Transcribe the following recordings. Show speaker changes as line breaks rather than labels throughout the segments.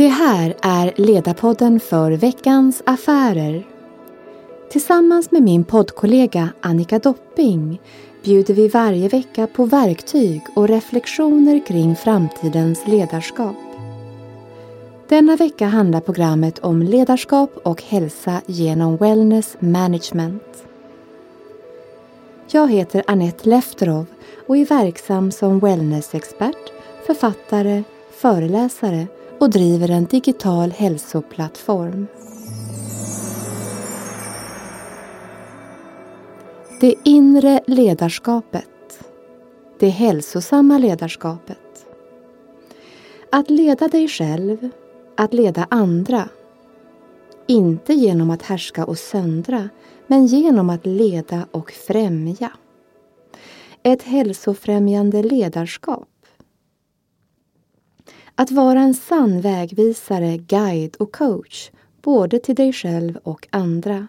Det här är Ledarpodden för veckans affärer. Tillsammans med min poddkollega Annika Dopping bjuder vi varje vecka på verktyg och reflektioner kring framtidens ledarskap. Denna vecka handlar programmet om ledarskap och hälsa genom wellness management. Jag heter Annette Lefterov och är verksam som wellnessexpert, författare, föreläsare och driver en digital hälsoplattform. Det inre ledarskapet. Det hälsosamma ledarskapet. Att leda dig själv, att leda andra. Inte genom att härska och söndra, men genom att leda och främja. Ett hälsofrämjande ledarskap. Att vara en sann vägvisare, guide och coach, både till dig själv och andra.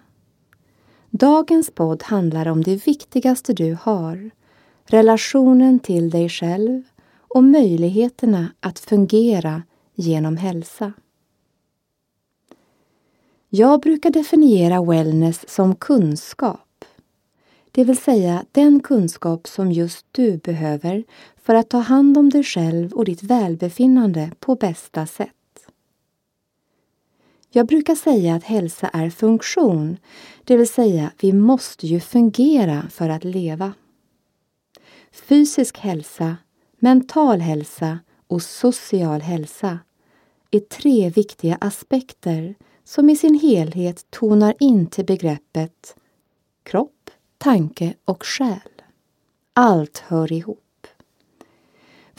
Dagens podd handlar om det viktigaste du har, relationen till dig själv och möjligheterna att fungera genom hälsa. Jag brukar definiera wellness som kunskap. Det vill säga den kunskap som just du behöver för att ta hand om dig själv och ditt välbefinnande på bästa sätt. Jag brukar säga att hälsa är funktion, det vill säga vi måste ju fungera för att leva. Fysisk hälsa, mental hälsa och social hälsa är tre viktiga aspekter som i sin helhet tonar in till begreppet kropp, tanke och själ. Allt hör ihop.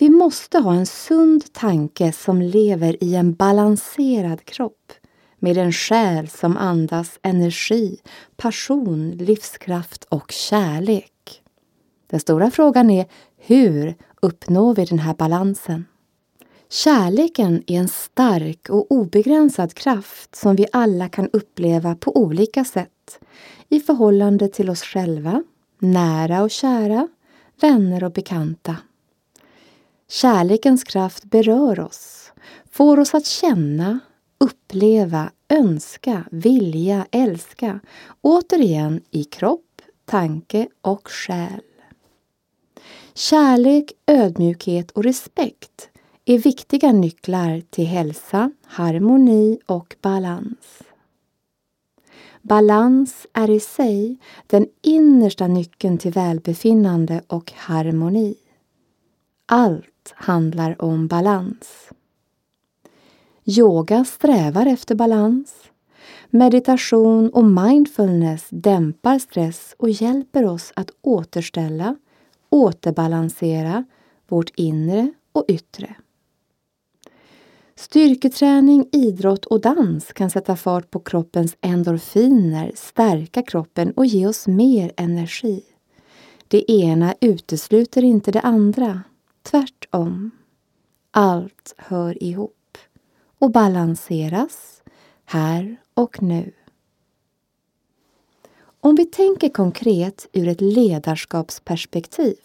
Vi måste ha en sund tanke som lever i en balanserad kropp med en själ som andas energi, passion, livskraft och kärlek. Den stora frågan är hur uppnår vi den här balansen? Kärleken är en stark och obegränsad kraft som vi alla kan uppleva på olika sätt i förhållande till oss själva, nära och kära, vänner och bekanta. Kärlekens kraft berör oss, får oss att känna, uppleva, önska, vilja, älska. Återigen i kropp, tanke och själ. Kärlek, ödmjukhet och respekt är viktiga nycklar till hälsa, harmoni och balans. Balans är i sig den innersta nyckeln till välbefinnande och harmoni. Allt handlar om balans. Yoga strävar efter balans. Meditation och mindfulness dämpar stress och hjälper oss att återställa, återbalansera vårt inre och yttre. Styrketräning, idrott och dans kan sätta fart på kroppens endorfiner, stärka kroppen och ge oss mer energi. Det ena utesluter inte det andra. Tvärtom. Allt hör ihop och balanseras här och nu. Om vi tänker konkret ur ett ledarskapsperspektiv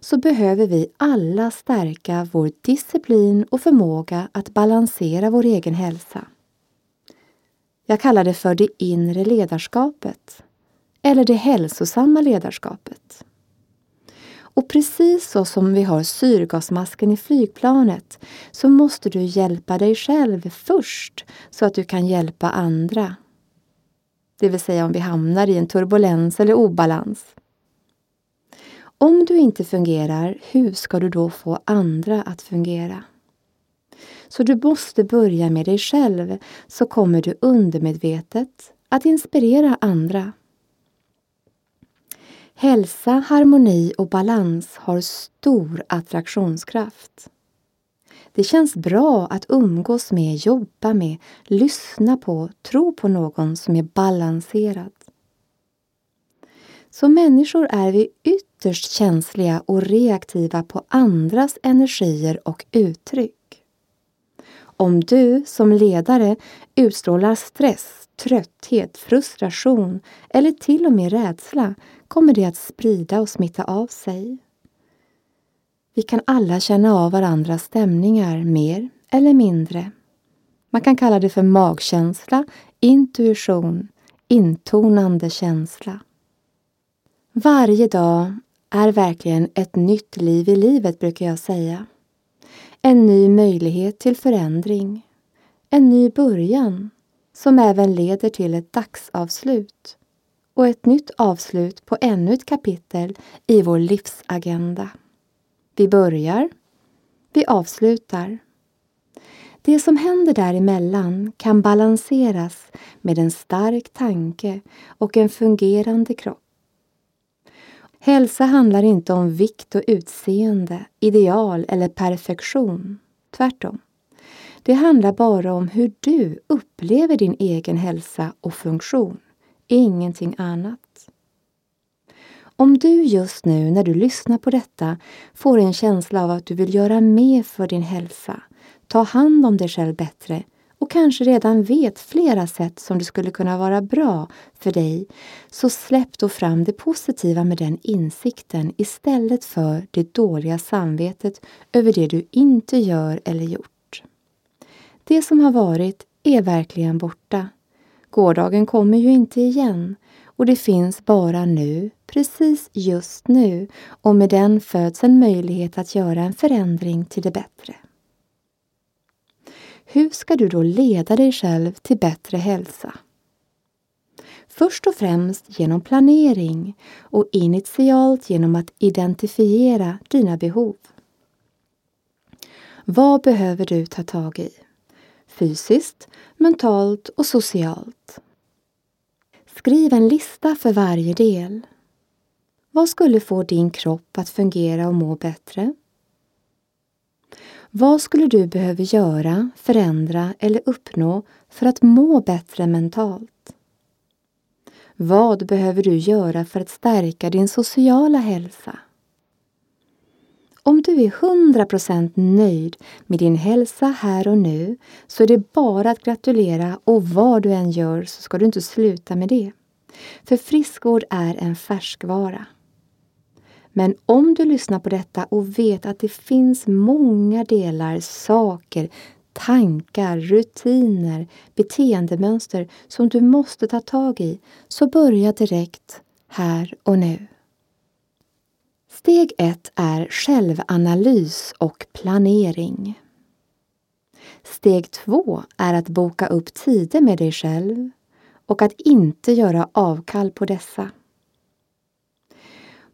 så behöver vi alla stärka vår disciplin och förmåga att balansera vår egen hälsa. Jag kallar det för det inre ledarskapet eller det hälsosamma ledarskapet. Och precis så som vi har syrgasmasken i flygplanet så måste du hjälpa dig själv först så att du kan hjälpa andra. Det vill säga om vi hamnar i en turbulens eller obalans. Om du inte fungerar, hur ska du då få andra att fungera? Så du måste börja med dig själv så kommer du undermedvetet att inspirera andra. Hälsa, harmoni och balans har stor attraktionskraft. Det känns bra att umgås med, jobba med, lyssna på, tro på någon som är balanserad. Som människor är vi ytterst känsliga och reaktiva på andras energier och uttryck. Om du som ledare utstrålar stress, trötthet, frustration eller till och med rädsla kommer det att sprida och smitta av sig. Vi kan alla känna av varandras stämningar mer eller mindre. Man kan kalla det för magkänsla, intuition, intonande känsla. Varje dag är verkligen ett nytt liv i livet brukar jag säga. En ny möjlighet till förändring. En ny början som även leder till ett dagsavslut och ett nytt avslut på ännu ett kapitel i vår livsagenda. Vi börjar, vi avslutar. Det som händer däremellan kan balanseras med en stark tanke och en fungerande kropp. Hälsa handlar inte om vikt och utseende, ideal eller perfektion. Tvärtom. Det handlar bara om hur du upplever din egen hälsa och funktion. Ingenting annat. Om du just nu när du lyssnar på detta får en känsla av att du vill göra mer för din hälsa, ta hand om dig själv bättre och kanske redan vet flera sätt som det skulle kunna vara bra för dig, så släpp då fram det positiva med den insikten istället för det dåliga samvetet över det du inte gör eller gjort. Det som har varit är verkligen borta. Gårdagen kommer ju inte igen och det finns bara nu, precis just nu och med den föds en möjlighet att göra en förändring till det bättre. Hur ska du då leda dig själv till bättre hälsa? Först och främst genom planering och initialt genom att identifiera dina behov. Vad behöver du ta tag i? Fysiskt, mentalt och socialt. Skriv en lista för varje del. Vad skulle få din kropp att fungera och må bättre? Vad skulle du behöva göra, förändra eller uppnå för att må bättre mentalt? Vad behöver du göra för att stärka din sociala hälsa? Om du är 100% nöjd med din hälsa här och nu så är det bara att gratulera och vad du än gör så ska du inte sluta med det. För friskvård är en färskvara. Men om du lyssnar på detta och vet att det finns många delar, saker, tankar, rutiner, beteendemönster som du måste ta tag i, så börja direkt här och nu. Steg ett är självanalys och planering. Steg två är att boka upp tider med dig själv och att inte göra avkall på dessa.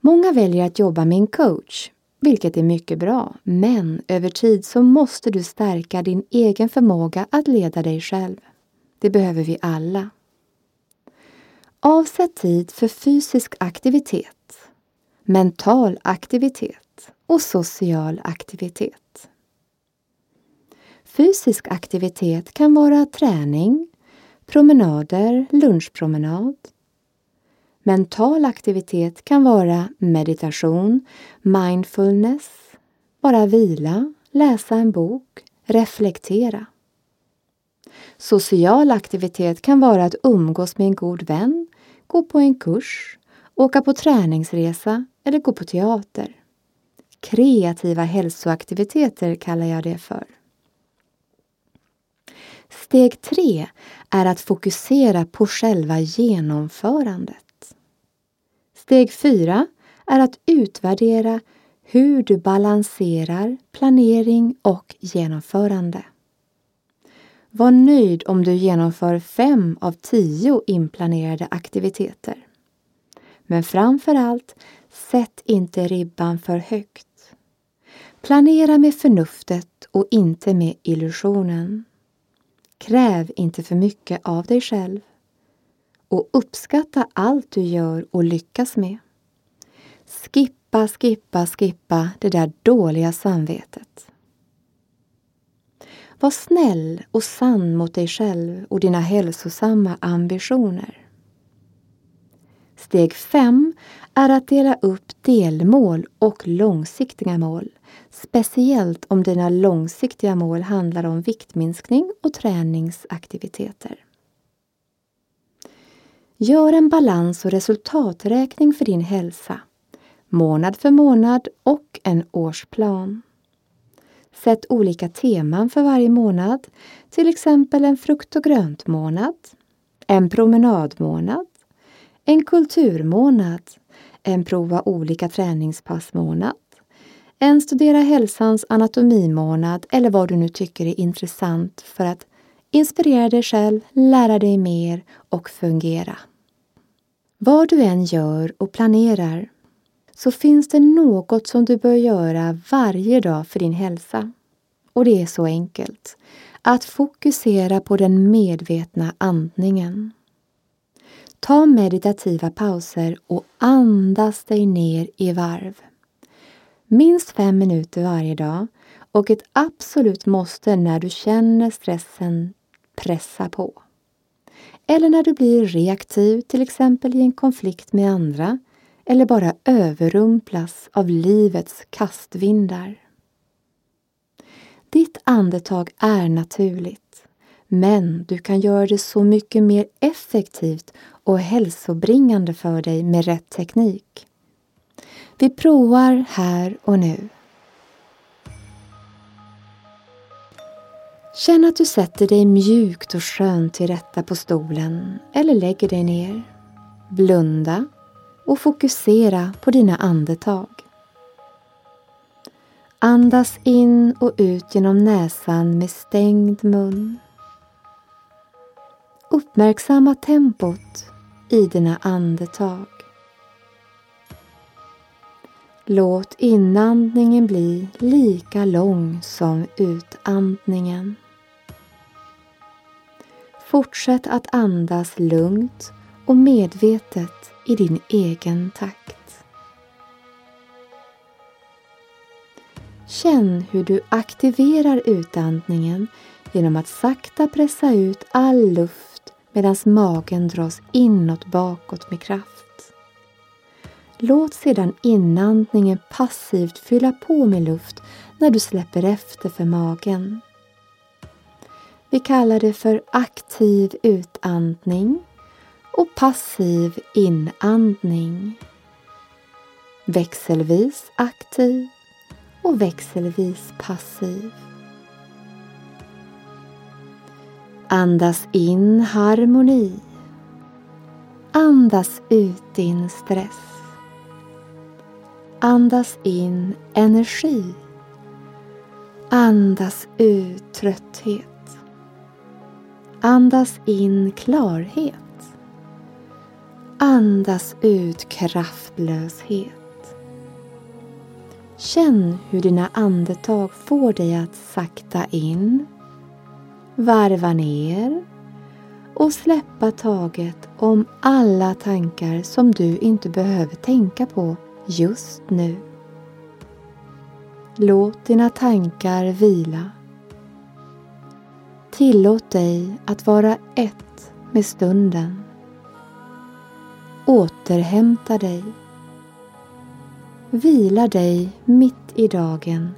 Många väljer att jobba med en coach, vilket är mycket bra, men över tid så måste du stärka din egen förmåga att leda dig själv. Det behöver vi alla. Avsätt tid för fysisk aktivitet, mental aktivitet och social aktivitet. Fysisk aktivitet kan vara träning, promenader, lunchpromenad, Mental aktivitet kan vara meditation, mindfulness, bara vila, läsa en bok, reflektera. Social aktivitet kan vara att umgås med en god vän, gå på en kurs, åka på träningsresa eller gå på teater. Kreativa hälsoaktiviteter kallar jag det för. Steg tre är att fokusera på själva genomförandet. Steg 4 är att utvärdera hur du balanserar planering och genomförande. Var nöjd om du genomför fem av tio inplanerade aktiviteter. Men framför allt, sätt inte ribban för högt. Planera med förnuftet och inte med illusionen. Kräv inte för mycket av dig själv och uppskatta allt du gör och lyckas med. Skippa, skippa, skippa det där dåliga samvetet. Var snäll och sann mot dig själv och dina hälsosamma ambitioner. Steg 5 är att dela upp delmål och långsiktiga mål. Speciellt om dina långsiktiga mål handlar om viktminskning och träningsaktiviteter. Gör en balans och resultaträkning för din hälsa, månad för månad och en årsplan. Sätt olika teman för varje månad, till exempel en frukt och grönt-månad, en promenadmånad, en kulturmånad, en prova olika träningspassmånad, en studera hälsans anatomimånad eller vad du nu tycker är intressant för att inspirera dig själv, lära dig mer och fungera. Vad du än gör och planerar så finns det något som du bör göra varje dag för din hälsa. Och det är så enkelt. Att fokusera på den medvetna andningen. Ta meditativa pauser och andas dig ner i varv. Minst fem minuter varje dag och ett absolut måste när du känner stressen pressa på. Eller när du blir reaktiv, till exempel i en konflikt med andra eller bara överrumplas av livets kastvindar. Ditt andetag är naturligt, men du kan göra det så mycket mer effektivt och hälsobringande för dig med rätt teknik. Vi provar här och nu. Känn att du sätter dig mjukt och skönt till rätta på stolen eller lägger dig ner. Blunda och fokusera på dina andetag. Andas in och ut genom näsan med stängd mun. Uppmärksamma tempot i dina andetag. Låt inandningen bli lika lång som utandningen. Fortsätt att andas lugnt och medvetet i din egen takt. Känn hur du aktiverar utandningen genom att sakta pressa ut all luft medan magen dras inåt bakåt med kraft. Låt sedan inandningen passivt fylla på med luft när du släpper efter för magen. Vi kallar det för aktiv utandning och passiv inandning. Växelvis aktiv och växelvis passiv. Andas in harmoni. Andas ut din stress. Andas in energi. Andas ut trötthet. Andas in klarhet. Andas ut kraftlöshet. Känn hur dina andetag får dig att sakta in, varva ner och släppa taget om alla tankar som du inte behöver tänka på just nu. Låt dina tankar vila. Tillåt dig att vara ett med stunden. Återhämta dig. Vila dig mitt i dagen,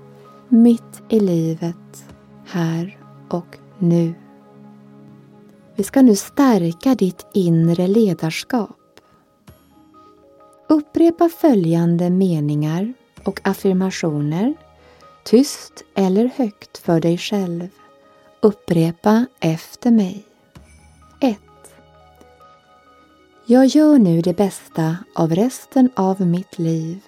mitt i livet, här och nu. Vi ska nu stärka ditt inre ledarskap. Upprepa följande meningar och affirmationer tyst eller högt för dig själv. Upprepa efter mig. 1. Jag gör nu det bästa av resten av mitt liv.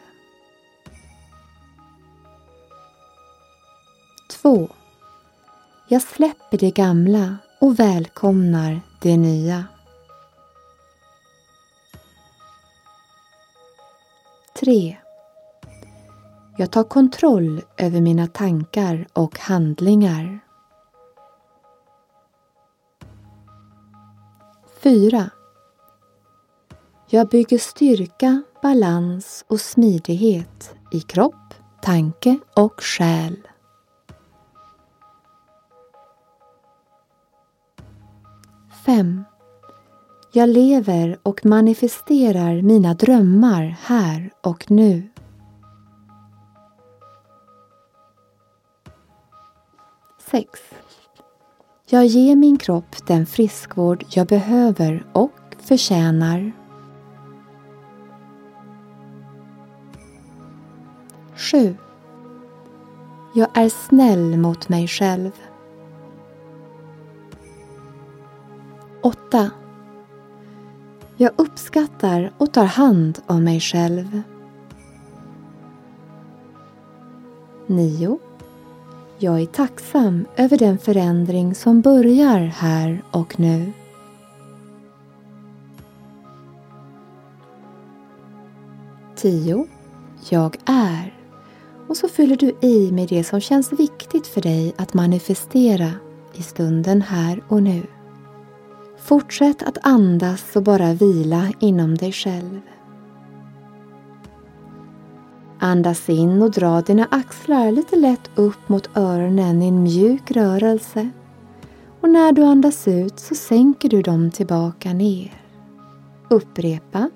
2. Jag släpper det gamla och välkomnar det nya. 3. Jag tar kontroll över mina tankar och handlingar. 4. Jag bygger styrka, balans och smidighet i kropp, tanke och själ. 5. Jag lever och manifesterar mina drömmar här och nu. Sex. Jag ger min kropp den friskvård jag behöver och förtjänar. 7. Jag är snäll mot mig själv. 8. Jag uppskattar och tar hand om mig själv. 9. Jag är tacksam över den förändring som börjar här och nu. 10. Jag är. Och så fyller du i med det som känns viktigt för dig att manifestera i stunden här och nu. Fortsätt att andas och bara vila inom dig själv. Andas in och dra dina axlar lite lätt upp mot öronen i en mjuk rörelse. Och när du andas ut så sänker du dem tillbaka ner. Upprepa.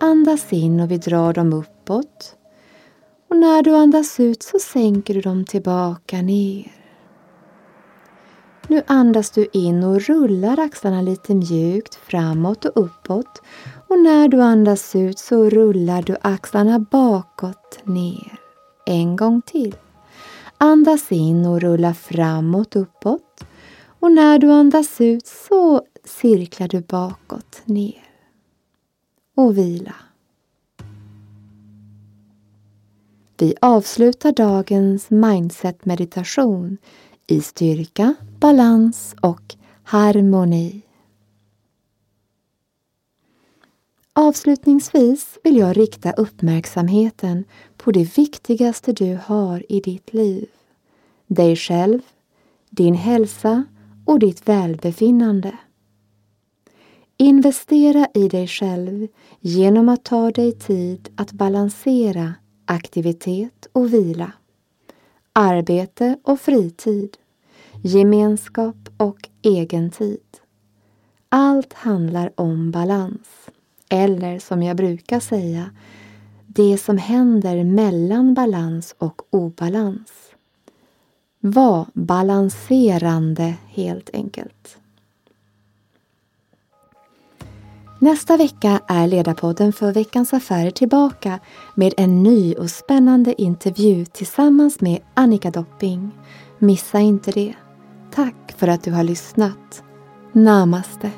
Andas in och vi drar dem uppåt. Och när du andas ut så sänker du dem tillbaka ner. Nu andas du in och rullar axlarna lite mjukt framåt och uppåt. Och när du andas ut så rullar du axlarna bakåt ner. En gång till. Andas in och rulla framåt uppåt. Och när du andas ut så cirklar du bakåt ner. Och vila. Vi avslutar dagens mindset-meditation i styrka, balans och harmoni. Avslutningsvis vill jag rikta uppmärksamheten på det viktigaste du har i ditt liv. Dig själv, din hälsa och ditt välbefinnande. Investera i dig själv genom att ta dig tid att balansera aktivitet och vila, arbete och fritid, gemenskap och egentid. Allt handlar om balans, eller som jag brukar säga, det som händer mellan balans och obalans. Var balanserande helt enkelt. Nästa vecka är Ledarpodden för Veckans Affärer tillbaka med en ny och spännande intervju tillsammans med Annika Dopping. Missa inte det. Tack för att du har lyssnat. Namaste.